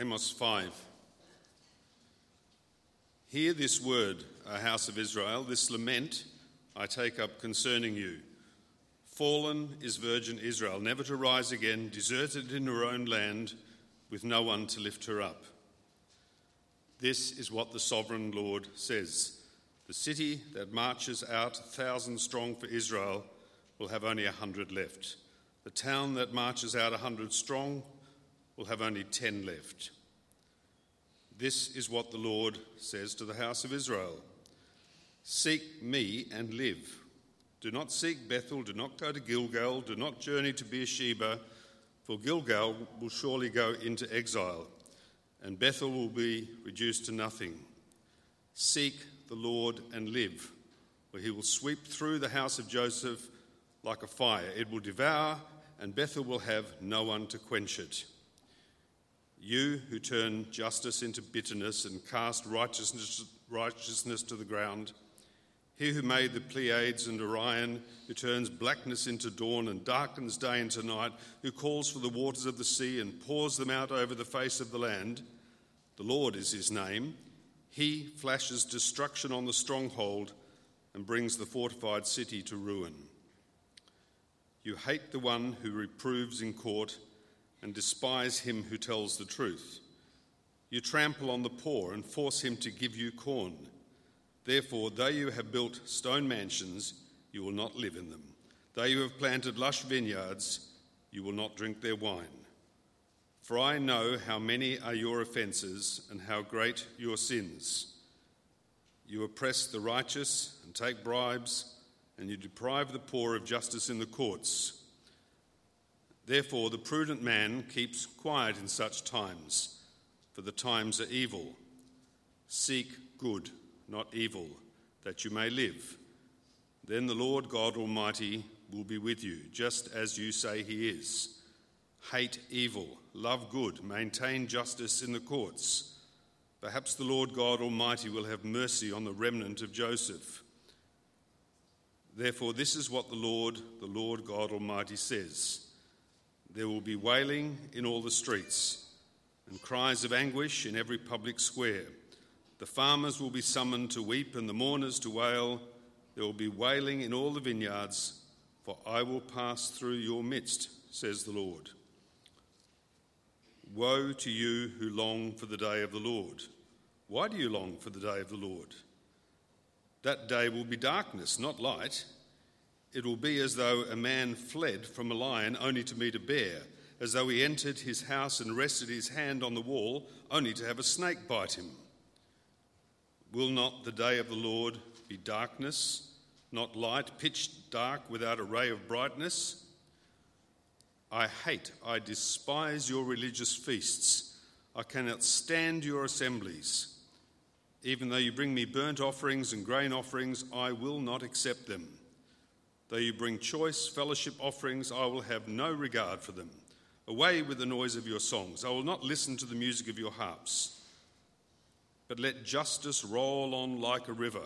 Amos 5. Hear this word, O house of Israel, this lament I take up concerning you. Fallen is virgin Israel, never to rise again, deserted in her own land, with no one to lift her up. This is what the sovereign Lord says The city that marches out a thousand strong for Israel will have only a hundred left. The town that marches out a hundred strong will have only ten left. This is what the Lord says to the house of Israel Seek me and live. Do not seek Bethel, do not go to Gilgal, do not journey to Beersheba, for Gilgal will surely go into exile, and Bethel will be reduced to nothing. Seek the Lord and live, for he will sweep through the house of Joseph like a fire. It will devour, and Bethel will have no one to quench it. You who turn justice into bitterness and cast righteousness, righteousness to the ground, he who made the Pleiades and Orion, who turns blackness into dawn and darkens day into night, who calls for the waters of the sea and pours them out over the face of the land, the Lord is his name. He flashes destruction on the stronghold and brings the fortified city to ruin. You hate the one who reproves in court and despise him who tells the truth. You trample on the poor and force him to give you corn. Therefore, though you have built stone mansions, you will not live in them. Though you have planted lush vineyards, you will not drink their wine. For I know how many are your offences and how great your sins. You oppress the righteous and take bribes, and you deprive the poor of justice in the courts. Therefore, the prudent man keeps quiet in such times, for the times are evil. Seek good, not evil, that you may live. Then the Lord God Almighty will be with you, just as you say he is. Hate evil, love good, maintain justice in the courts. Perhaps the Lord God Almighty will have mercy on the remnant of Joseph. Therefore, this is what the Lord, the Lord God Almighty says. There will be wailing in all the streets and cries of anguish in every public square. The farmers will be summoned to weep and the mourners to wail. There will be wailing in all the vineyards, for I will pass through your midst, says the Lord. Woe to you who long for the day of the Lord. Why do you long for the day of the Lord? That day will be darkness, not light. It will be as though a man fled from a lion only to meet a bear, as though he entered his house and rested his hand on the wall only to have a snake bite him. Will not the day of the Lord be darkness, not light, pitch dark without a ray of brightness? I hate, I despise your religious feasts. I cannot stand your assemblies. Even though you bring me burnt offerings and grain offerings, I will not accept them. Though you bring choice fellowship offerings, I will have no regard for them. Away with the noise of your songs. I will not listen to the music of your harps. But let justice roll on like a river,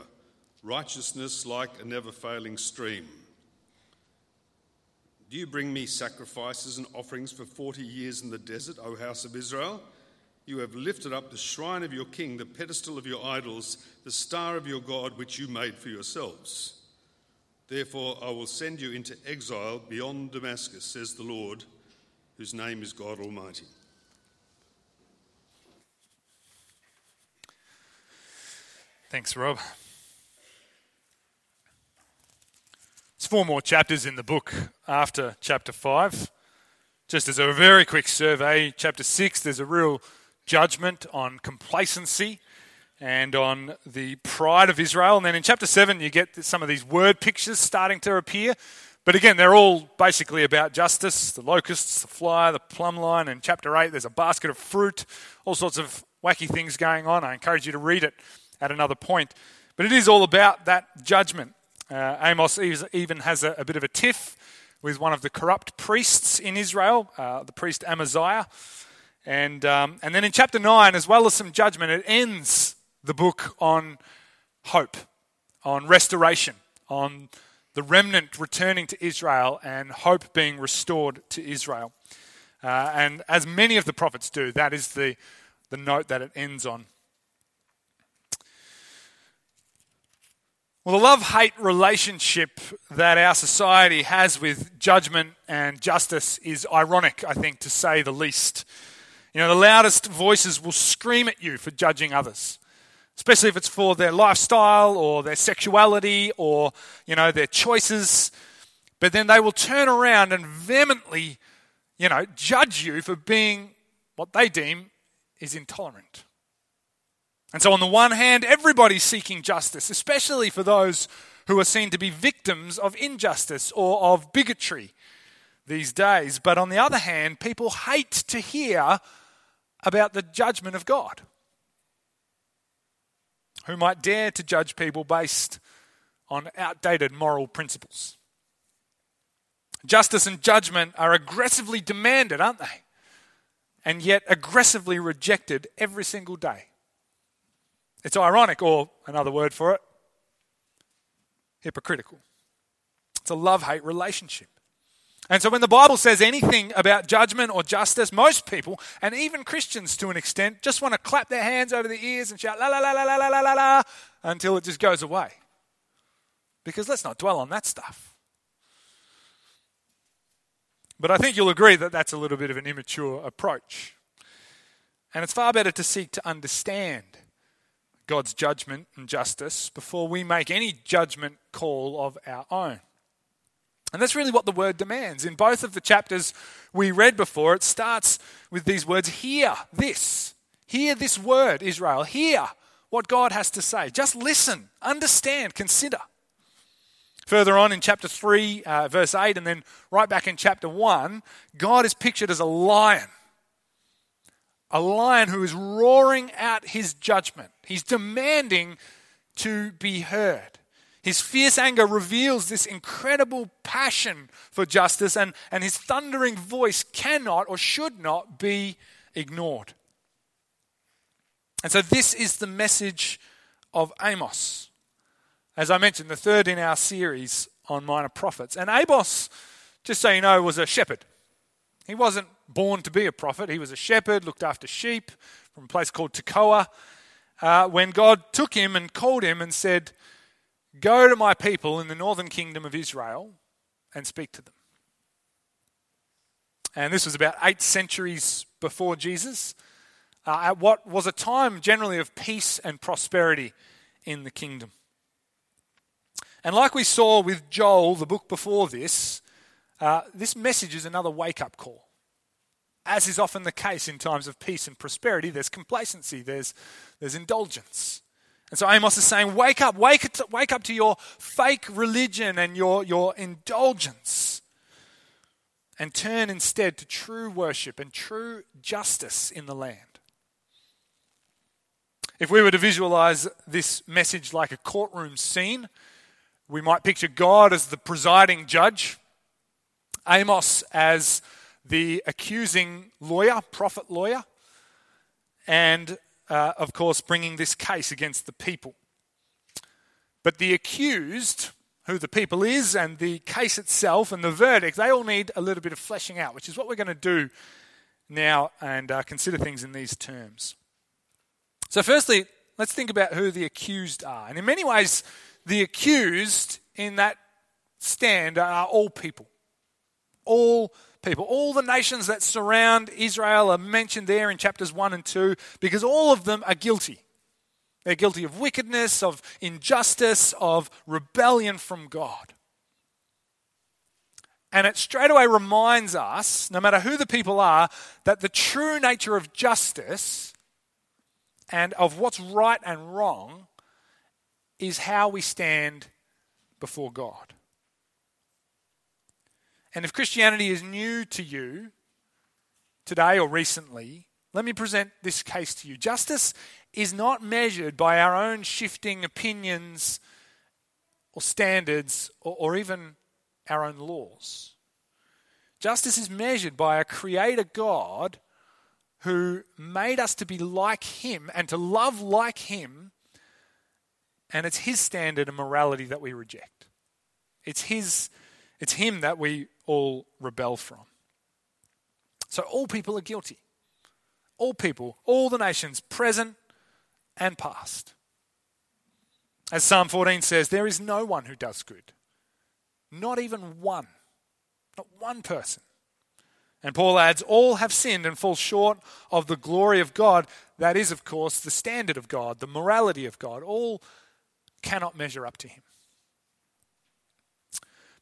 righteousness like a never failing stream. Do you bring me sacrifices and offerings for 40 years in the desert, O house of Israel? You have lifted up the shrine of your king, the pedestal of your idols, the star of your God, which you made for yourselves. Therefore, I will send you into exile beyond Damascus, says the Lord, whose name is God Almighty. Thanks, Rob. There's four more chapters in the book after chapter 5. Just as a very quick survey, chapter 6, there's a real judgment on complacency and on the pride of Israel. And then in chapter 7, you get some of these word pictures starting to appear. But again, they're all basically about justice the locusts, the fly, the plumb line. In chapter 8, there's a basket of fruit, all sorts of wacky things going on. I encourage you to read it at another point. But it is all about that judgment. Uh, Amos even has a, a, bit of a tiff with one of the corrupt priests in Israel, uh, the priest Amaziah. And, um, and then in chapter 9, as well as some judgment, it ends the book on hope, on restoration, on the remnant returning to Israel and hope being restored to Israel. Uh, and as many of the prophets do, that is the, the note that it ends on. Well, the love hate relationship that our society has with judgment and justice is ironic, I think, to say the least. You know, the loudest voices will scream at you for judging others, especially if it's for their lifestyle or their sexuality or, you know, their choices. But then they will turn around and vehemently, you know, judge you for being what they deem is intolerant. And so, on the one hand, everybody's seeking justice, especially for those who are seen to be victims of injustice or of bigotry these days. But on the other hand, people hate to hear about the judgment of God, who might dare to judge people based on outdated moral principles. Justice and judgment are aggressively demanded, aren't they? And yet aggressively rejected every single day. It's ironic, or another word for it, hypocritical. It's a love hate relationship. And so when the Bible says anything about judgment or justice, most people, and even Christians to an extent, just want to clap their hands over their ears and shout la la la la la la la la until it just goes away. Because let's not dwell on that stuff. But I think you'll agree that that's a little bit of an immature approach. And it's far better to seek to understand God's judgment and justice before we make any judgment call of our own. And that's really what the word demands. In both of the chapters we read before, it starts with these words Hear this. Hear this word, Israel. Hear what God has to say. Just listen, understand, consider. Further on in chapter 3, uh, verse 8, and then right back in chapter 1, God is pictured as a lion a lion who is roaring out his judgment. He's demanding to be heard. His fierce anger reveals this incredible passion for justice, and, and his thundering voice cannot or should not be ignored. And so, this is the message of Amos. As I mentioned, the third in our series on minor prophets. And Amos, just so you know, was a shepherd. He wasn't born to be a prophet. He was a shepherd, looked after sheep from a place called Tekoa. Uh, when God took him and called him and said, Go to my people in the northern kingdom of Israel and speak to them. And this was about eight centuries before Jesus, uh, at what was a time generally of peace and prosperity in the kingdom. And like we saw with Joel, the book before this, uh, this message is another wake up call. As is often the case in times of peace and prosperity, there's complacency, there's, there's indulgence. And so Amos is saying, Wake up, wake, wake up to your fake religion and your, your indulgence, and turn instead to true worship and true justice in the land. If we were to visualize this message like a courtroom scene, we might picture God as the presiding judge Amos as the accusing lawyer, prophet lawyer, and uh, of course, bringing this case against the people. But the accused, who the people is, and the case itself and the verdict, they all need a little bit of fleshing out, which is what we're going to do now and uh, consider things in these terms. So, firstly, let's think about who the accused are. And in many ways, the accused in that stand are all people all people. All the nations that surround Israel are mentioned there in chapters 1 and 2 because all of them are guilty. They're guilty of wickedness, of injustice, of rebellion from God. And it straight away reminds us, no matter who the people are, that the true nature of justice and of what's right and wrong is how we stand before God. And if Christianity is new to you today or recently, let me present this case to you. Justice is not measured by our own shifting opinions or standards or, or even our own laws. Justice is measured by a creator God who made us to be like him and to love like him. And it's his standard of morality that we reject. It's his it's him that we all rebel from. So all people are guilty. All people, all the nations, present and past. As Psalm 14 says, there is no one who does good. Not even one. Not one person. And Paul adds, all have sinned and fall short of the glory of God. That is, of course, the standard of God, the morality of God. All cannot measure up to him.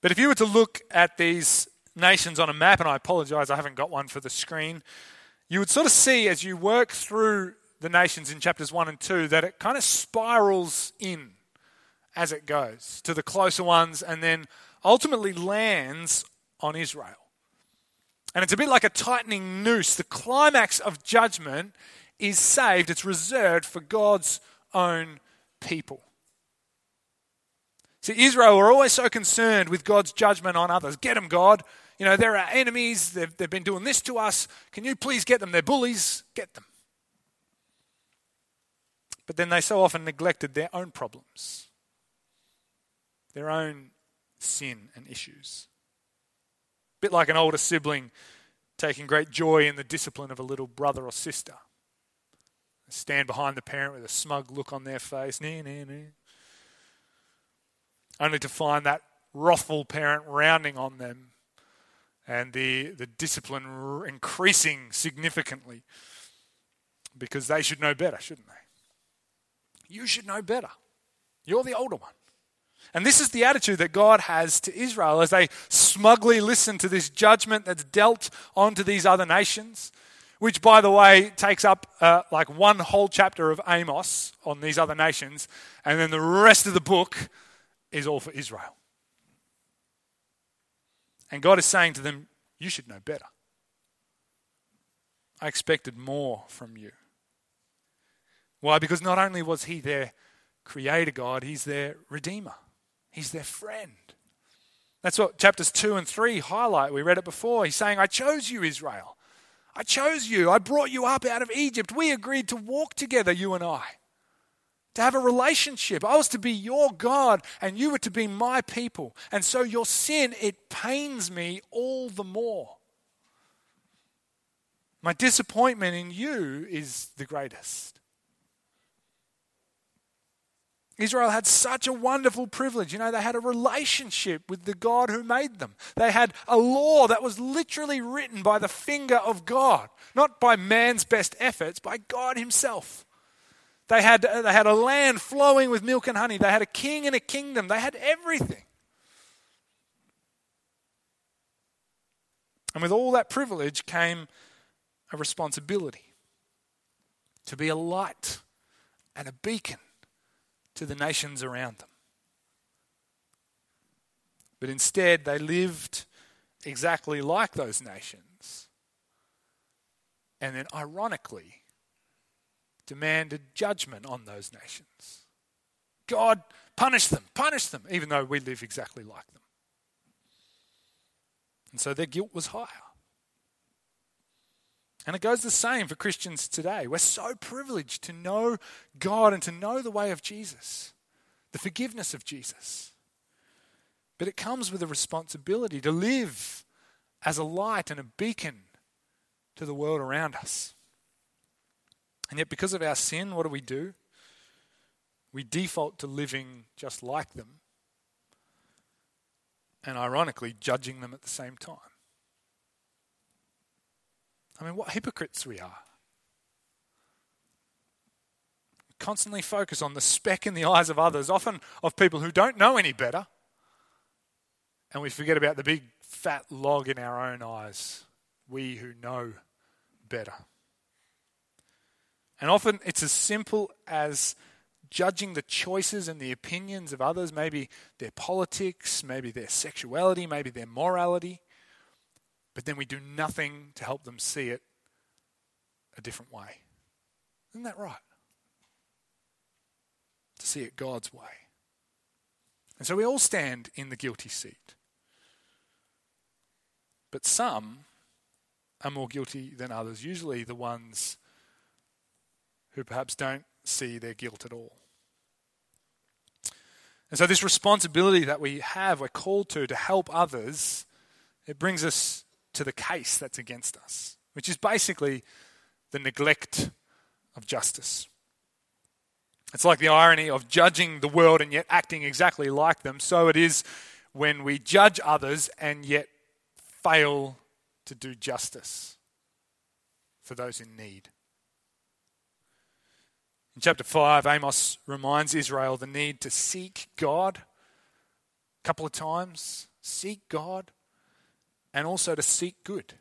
But if you were to look at these nations on a map, and I apologize, I haven't got one for the screen, you would sort of see as you work through the nations in chapters 1 and 2 that it kind of spirals in as it goes to the closer ones and then ultimately lands on Israel. And it's a bit like a tightening noose. The climax of judgment is saved, it's reserved for God's own people. See, Israel were always so concerned with God's judgment on others. Get them, God. You know, they're our enemies. They've, they've been doing this to us. Can you please get them? They're bullies. Get them. But then they so often neglected their own problems, their own sin and issues. A bit like an older sibling taking great joy in the discipline of a little brother or sister. They stand behind the parent with a smug look on their face. Nah, nah, nah only to find that wrathful parent rounding on them and the, the discipline increasing significantly because they should know better, shouldn't they? You should know better. You're the older one. And this is the attitude that God has to Israel as they smugly listen to this judgment that's dealt onto these other nations, which, by the way, takes up uh, like one whole chapter of Amos on these other nations, and then the rest of the book is all for Israel. And God is saying to them, You should know better. I expected more from you. Why? Because not only was He their creator God, He's their redeemer, He's their friend. That's what chapters 2 and 3 highlight. We read it before. He's saying, I chose you, Israel. I chose you. I brought you up out of Egypt. We agreed to walk together, you and I to have a relationship. I was to be your God and you were to be my people. And so your sin, it pains me all the more. My disappointment in you is the greatest. Israel had such a wonderful privilege. You know, they had a relationship with the God who made them. They had a law that was literally written by the finger of God, not by man's best efforts, by God Himself. They had, they had a land flowing with milk and honey. They had a king and a kingdom. They had everything. And with all that privilege came a responsibility to be a light and a beacon to the nations around them. But instead, they lived exactly like those nations. And then, ironically, demanded judgment on those nations. God, punish them, punish them, even though we live exactly like them. And so their guilt was higher. And it goes the same for Christians today. We're so privileged to know God and to know the way of Jesus, the forgiveness of Jesus. But it comes with a responsibility to live as a light and a beacon to the world around us. And yet, because of our sin, what do we do? We default to living just like them, and ironically, judging them at the same time. I mean, what hypocrites we are. We constantly focus on the speck in the eyes of others, often of people who don't know any better, and we forget about the big fat log in our own eyes, we who know better. And often it's as simple as judging the choices and the opinions of others, maybe their politics, maybe their sexuality, maybe their morality, but then we do nothing to help them see it a different way. Isn't that right? To see it God's way. And so we all stand in the guilty seat. But some are more guilty than others, usually the ones who perhaps don't see their guilt at all. And so, this responsibility that we have, we're called to, to help others, it brings us to the case that's against us. which is basically the neglect of justice. It's like the irony of judging the world and yet acting exactly like them. So it is when we judge others and yet fail to do justice for those in need. In chapter 5, Amos reminds Israel the need to seek God a couple of times, seek God, and also to seek good.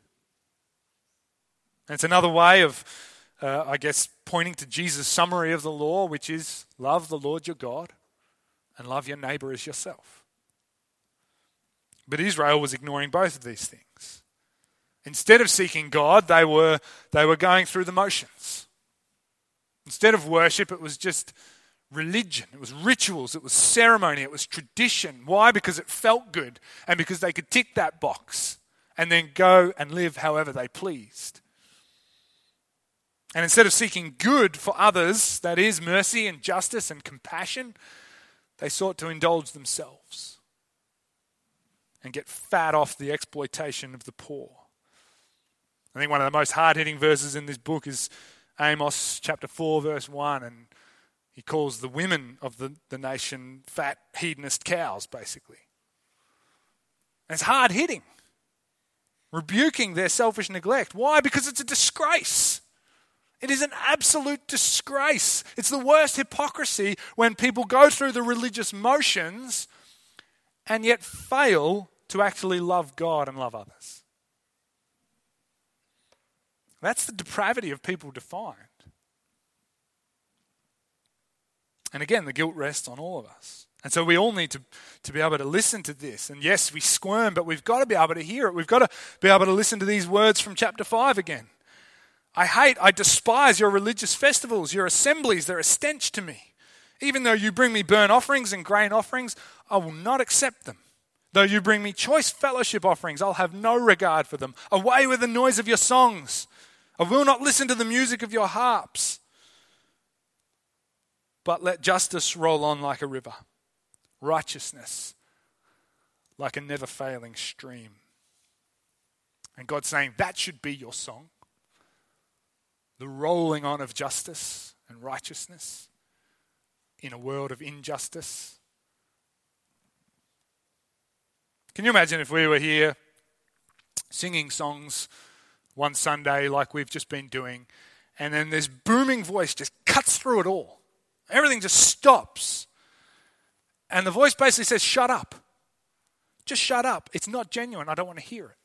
And it's another way of, uh, I guess, pointing to Jesus' summary of the law, which is love the Lord your God and love your neighbor as yourself. But Israel was ignoring both of these things. Instead of seeking God, they were, they were going through the motions. Instead of worship, it was just religion. It was rituals. It was ceremony. It was tradition. Why? Because it felt good and because they could tick that box and then go and live however they pleased. And instead of seeking good for others, that is, mercy and justice and compassion, they sought to indulge themselves and get fat off the exploitation of the poor. I think one of the most hard hitting verses in this book is Amos chapter 4, verse 1, and he calls the women of the, the nation fat, hedonist cows, basically. And it's hard hitting, rebuking their selfish neglect. Why? Because it's a disgrace. It is an absolute disgrace. It's the worst hypocrisy when people go through the religious motions and yet fail to actually love God and love others. That's the depravity of people defined. And again, the guilt rests on all of us. And so we all need to, to be able to listen to this. And yes, we squirm, but we've got to be able to hear it. We've got to be able to listen to these words from chapter 5 again. I hate, I despise your religious festivals, your assemblies, they're a stench to me. Even though you bring me burnt offerings and grain offerings, I will not accept them. Though you bring me choice fellowship offerings, I'll have no regard for them. Away with the noise of your songs. I will not listen to the music of your harps. But let justice roll on like a river, righteousness like a never failing stream. And God's saying that should be your song the rolling on of justice and righteousness in a world of injustice. Can you imagine if we were here singing songs one Sunday, like we've just been doing, and then this booming voice just cuts through it all. Everything just stops. And the voice basically says, Shut up. Just shut up. It's not genuine. I don't want to hear it.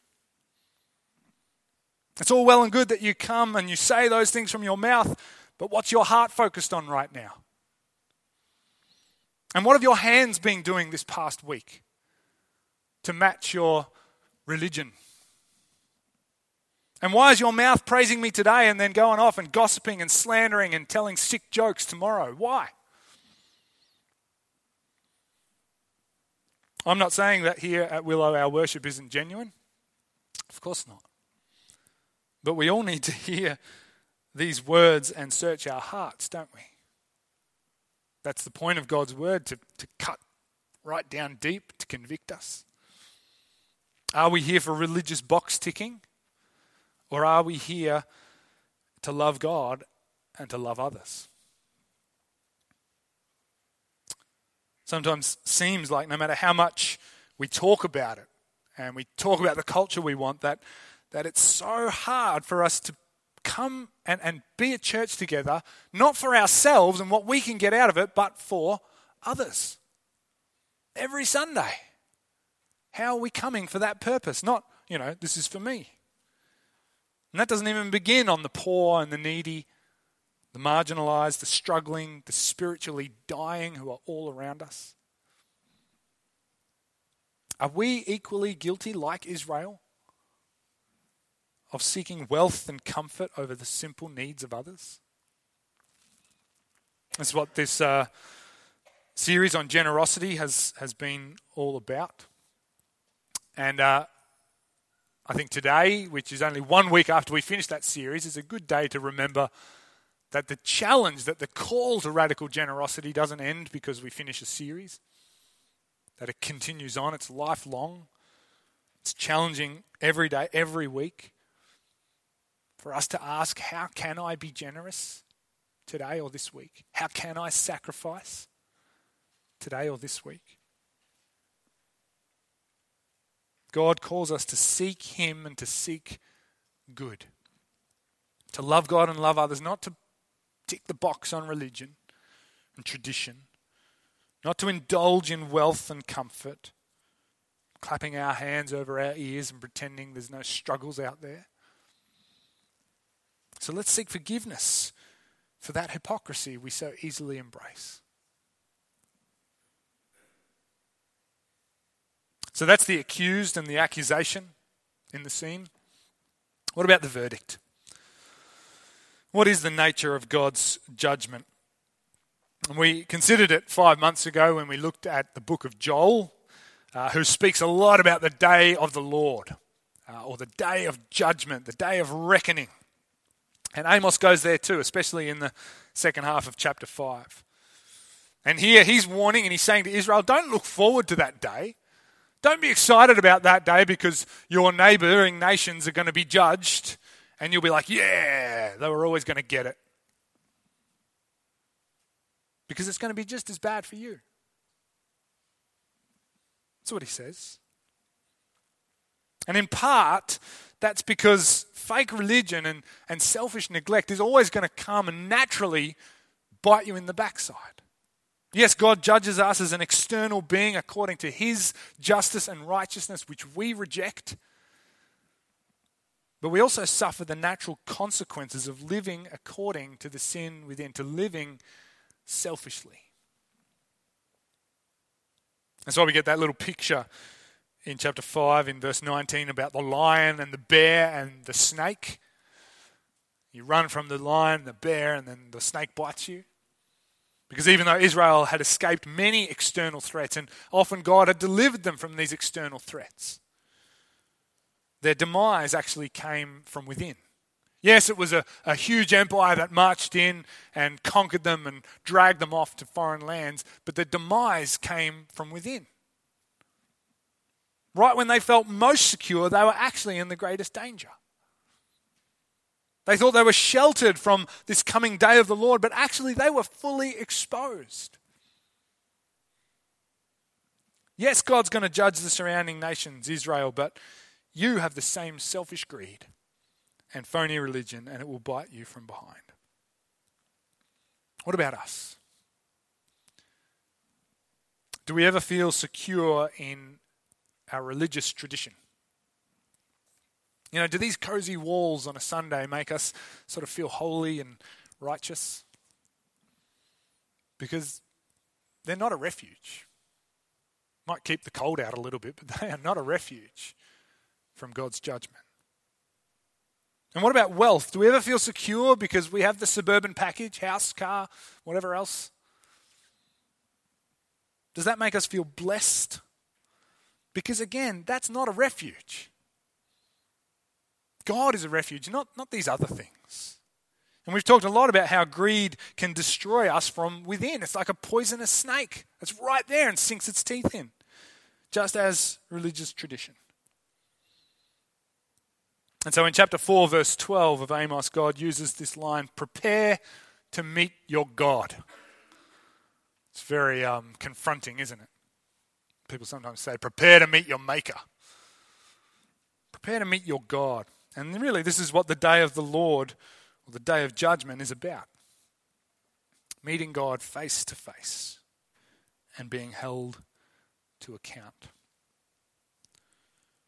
It's all well and good that you come and you say those things from your mouth, but what's your heart focused on right now? And what have your hands been doing this past week to match your religion? And why is your mouth praising me today and then going off and gossiping and slandering and telling sick jokes tomorrow? Why? I'm not saying that here at Willow our worship isn't genuine. Of course not. But we all need to hear these words and search our hearts, don't we? That's the point of God's word to, to cut right down deep, to convict us. Are we here for religious box ticking? Or are we here to love God and to love others? Sometimes seems like no matter how much we talk about it and we talk about the culture we want, that, that it's so hard for us to come and, and be at church together, not for ourselves and what we can get out of it, but for others. Every Sunday. How are we coming for that purpose? Not, you know, this is for me. And that doesn't even begin on the poor and the needy, the marginalized, the struggling, the spiritually dying who are all around us. Are we equally guilty, like Israel, of seeking wealth and comfort over the simple needs of others? That's what this uh, series on generosity has, has been all about. And uh, I think today, which is only one week after we finish that series, is a good day to remember that the challenge, that the call to radical generosity doesn't end because we finish a series, that it continues on, it's lifelong, it's challenging every day, every week. for us to ask, How can I be generous today or this week? How can I sacrifice today or this week? God calls us to seek Him and to seek good. To love God and love others, not to tick the box on religion and tradition, not to indulge in wealth and comfort, clapping our hands over our ears and pretending there's no struggles out there. So let's seek forgiveness for that hypocrisy we so easily embrace. So that's the accused and the accusation in the scene. What about the verdict? What is the nature of God's judgment? And we considered it five months ago when we looked at the book of Joel, uh, who speaks a lot about the day of the Lord, uh, or the day of judgment, the day of reckoning. And Amos goes there too, especially in the second half of chapter 5. And here he's warning and he's saying to Israel, don't look forward to that day. Don't be excited about that day because your neighboring nations are going to be judged and you'll be like, yeah, they were always going to get it. Because it's going to be just as bad for you. That's what he says. And in part, that's because fake religion and, and selfish neglect is always going to come and naturally bite you in the backside. Yes, God judges us as an external being according to his justice and righteousness, which we reject. But we also suffer the natural consequences of living according to the sin within, to living selfishly. That's why we get that little picture in chapter 5 in verse 19 about the lion and the bear and the snake. You run from the lion, the bear, and then the snake bites you. Because even though Israel had escaped many external threats, and often God had delivered them from these external threats, their demise actually came from within. Yes, it was a, a huge empire that marched in and conquered them and dragged them off to foreign lands, but the demise came from within. Right when they felt most secure, they were actually in the greatest danger. They thought they were sheltered from this coming day of the Lord, but actually they were fully exposed. Yes, God's going to judge the surrounding nations, Israel, but you have the same selfish greed and phony religion, and it will bite you from behind. What about us? Do we ever feel secure in our religious tradition? You know, do these cozy walls on a Sunday make us sort of feel holy and righteous? Because they're not a refuge. Might keep the cold out a little bit, but they are not a refuge from God's judgment. And what about wealth? Do we ever feel secure because we have the suburban package, house, car, whatever else? Does that make us feel blessed? Because again, that's not a refuge. God is a refuge, not, not these other things. And we've talked a lot about how greed can destroy us from within. It's like a poisonous snake. It's right there and sinks its teeth in, just as religious tradition. And so in chapter 4, verse 12 of Amos, God uses this line prepare to meet your God. It's very um, confronting, isn't it? People sometimes say, prepare to meet your Maker. Prepare to meet your God. And really, this is what the day of the Lord, or the day of judgment, is about meeting God face to face and being held to account.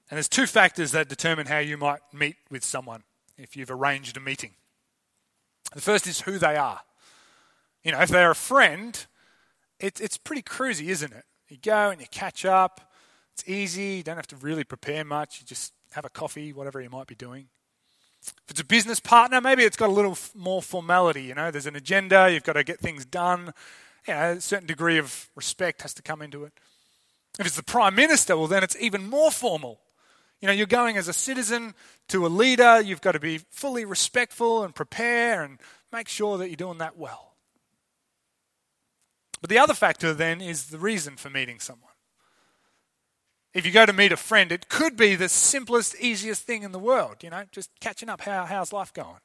And there's two factors that determine how you might meet with someone if you've arranged a meeting. The first is who they are. You know, if they're a friend, it, it's pretty cruisy, isn't it? You go and you catch up. It's easy. You don't have to really prepare much. You just have a coffee, whatever you might be doing. If it's a business partner, maybe it's got a little more formality. You know, there's an agenda, you've got to get things done. You know, a certain degree of respect has to come into it. If it's the prime minister, well, then it's even more formal. You know, you're going as a citizen to a leader, you've got to be fully respectful and prepare and make sure that you're doing that well. But the other factor then is the reason for meeting someone. If you go to meet a friend, it could be the simplest, easiest thing in the world, you know, just catching up. How, how's life going?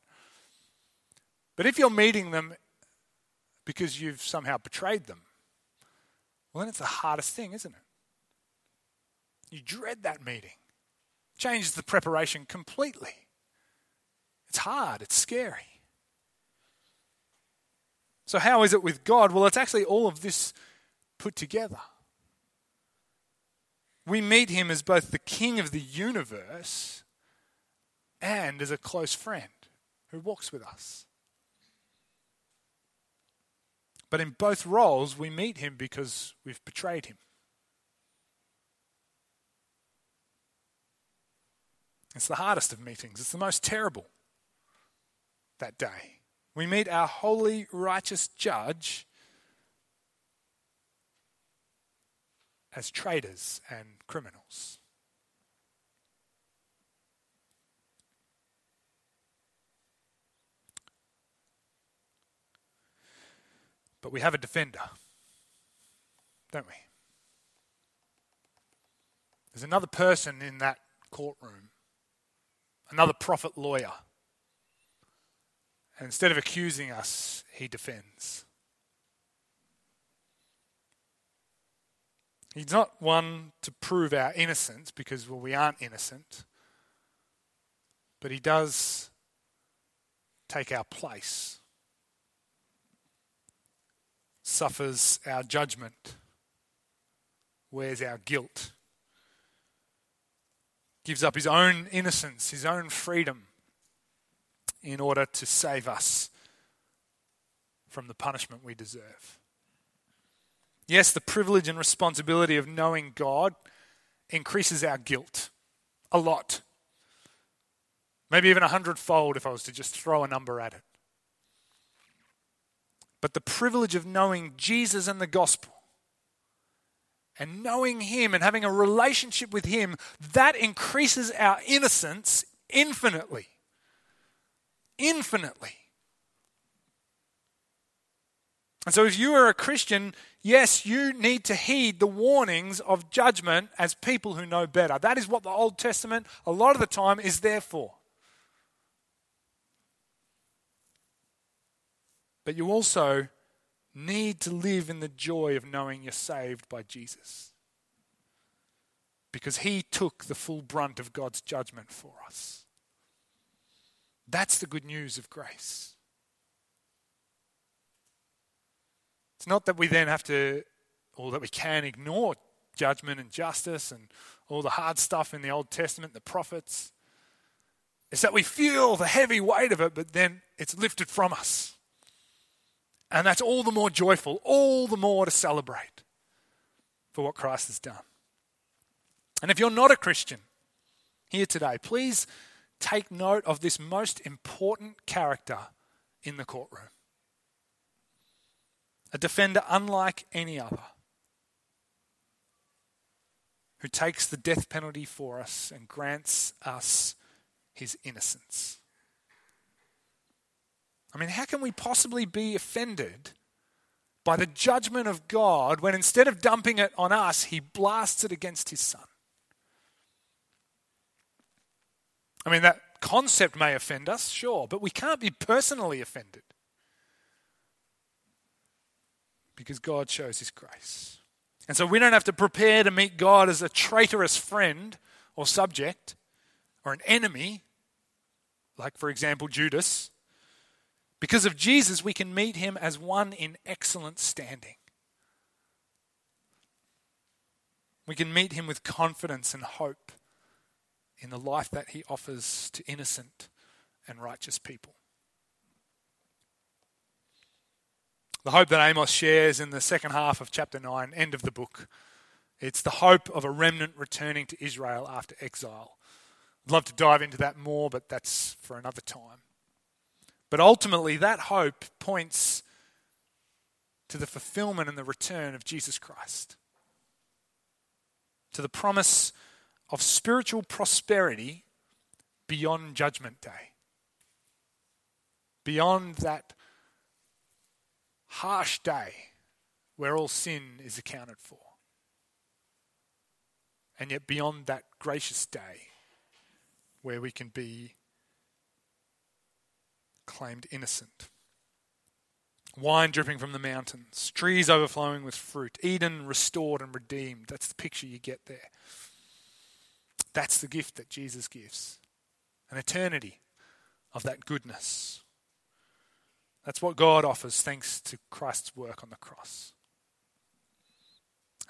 But if you're meeting them because you've somehow betrayed them, well, then it's the hardest thing, isn't it? You dread that meeting. Changes the preparation completely. It's hard, it's scary. So, how is it with God? Well, it's actually all of this put together. We meet him as both the king of the universe and as a close friend who walks with us. But in both roles, we meet him because we've betrayed him. It's the hardest of meetings, it's the most terrible that day. We meet our holy, righteous judge as traitors and criminals. But we have a defender, don't we? There's another person in that courtroom, another prophet lawyer. And instead of accusing us, he defends. He's not one to prove our innocence because, well, we aren't innocent. But he does take our place, suffers our judgment, wears our guilt, gives up his own innocence, his own freedom in order to save us from the punishment we deserve. Yes, the privilege and responsibility of knowing God increases our guilt a lot. Maybe even a hundredfold if I was to just throw a number at it. But the privilege of knowing Jesus and the gospel and knowing Him and having a relationship with Him, that increases our innocence infinitely. Infinitely. And so, if you are a Christian, yes, you need to heed the warnings of judgment as people who know better. That is what the Old Testament, a lot of the time, is there for. But you also need to live in the joy of knowing you're saved by Jesus. Because he took the full brunt of God's judgment for us. That's the good news of grace. It's not that we then have to, or that we can ignore judgment and justice and all the hard stuff in the Old Testament, the prophets. It's that we feel the heavy weight of it, but then it's lifted from us. And that's all the more joyful, all the more to celebrate for what Christ has done. And if you're not a Christian here today, please take note of this most important character in the courtroom a defender unlike any other, who takes the death penalty for us and grants us his innocence. I mean, how can we possibly be offended by the judgment of God when instead of dumping it on us, he blasts it against his son? I mean, that concept may offend us, sure, but we can't be personally offended because God shows his grace. And so we don't have to prepare to meet God as a traitorous friend or subject or an enemy, like, for example, Judas. Because of Jesus, we can meet him as one in excellent standing. We can meet him with confidence and hope in the life that he offers to innocent and righteous people. The hope that Amos shares in the second half of chapter 9, end of the book. It's the hope of a remnant returning to Israel after exile. I'd love to dive into that more, but that's for another time. But ultimately, that hope points to the fulfillment and the return of Jesus Christ, to the promise of spiritual prosperity beyond Judgment Day, beyond that harsh day where all sin is accounted for. and yet beyond that gracious day where we can be claimed innocent. Wine dripping from the mountains, trees overflowing with fruit, Eden restored and redeemed. That's the picture you get there. That's the gift that Jesus gives an eternity of that goodness. That's what God offers thanks to Christ's work on the cross.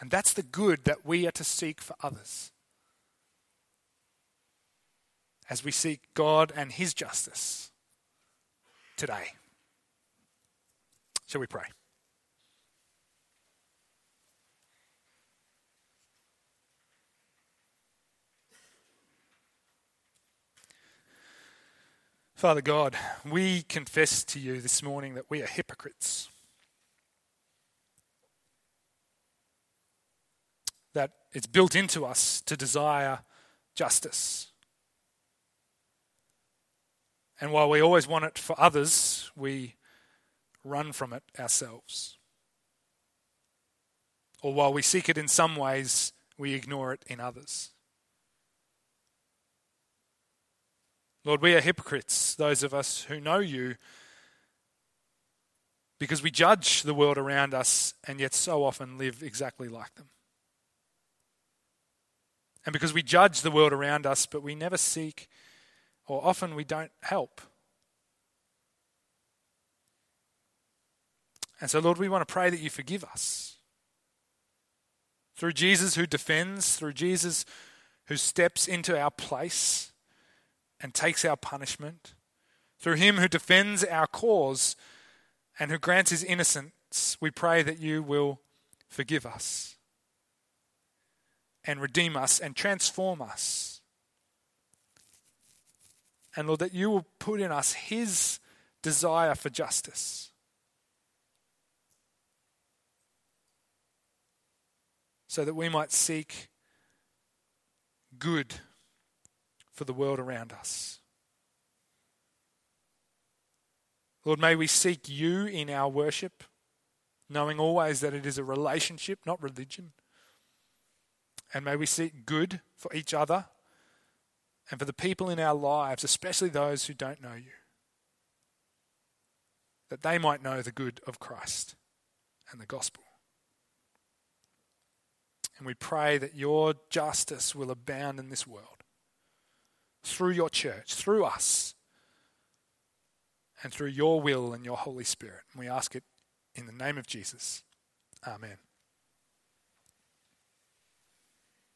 And that's the good that we are to seek for others. As we seek God and His justice today. Shall we pray? Father God, we confess to you this morning that we are hypocrites. That it's built into us to desire justice. And while we always want it for others, we run from it ourselves. Or while we seek it in some ways, we ignore it in others. Lord, we are hypocrites, those of us who know you, because we judge the world around us and yet so often live exactly like them. And because we judge the world around us, but we never seek, or often we don't help. And so, Lord, we want to pray that you forgive us. Through Jesus who defends, through Jesus who steps into our place and takes our punishment, through him who defends our cause and who grants his innocence, we pray that you will forgive us and redeem us and transform us. And Lord, that you will put in us his desire for justice. So that we might seek good for the world around us. Lord, may we seek you in our worship, knowing always that it is a relationship, not religion. And may we seek good for each other and for the people in our lives, especially those who don't know you, that they might know the good of Christ and the gospel. And we pray that your justice will abound in this world through your church, through us, and through your will and your Holy Spirit. And we ask it in the name of Jesus. Amen.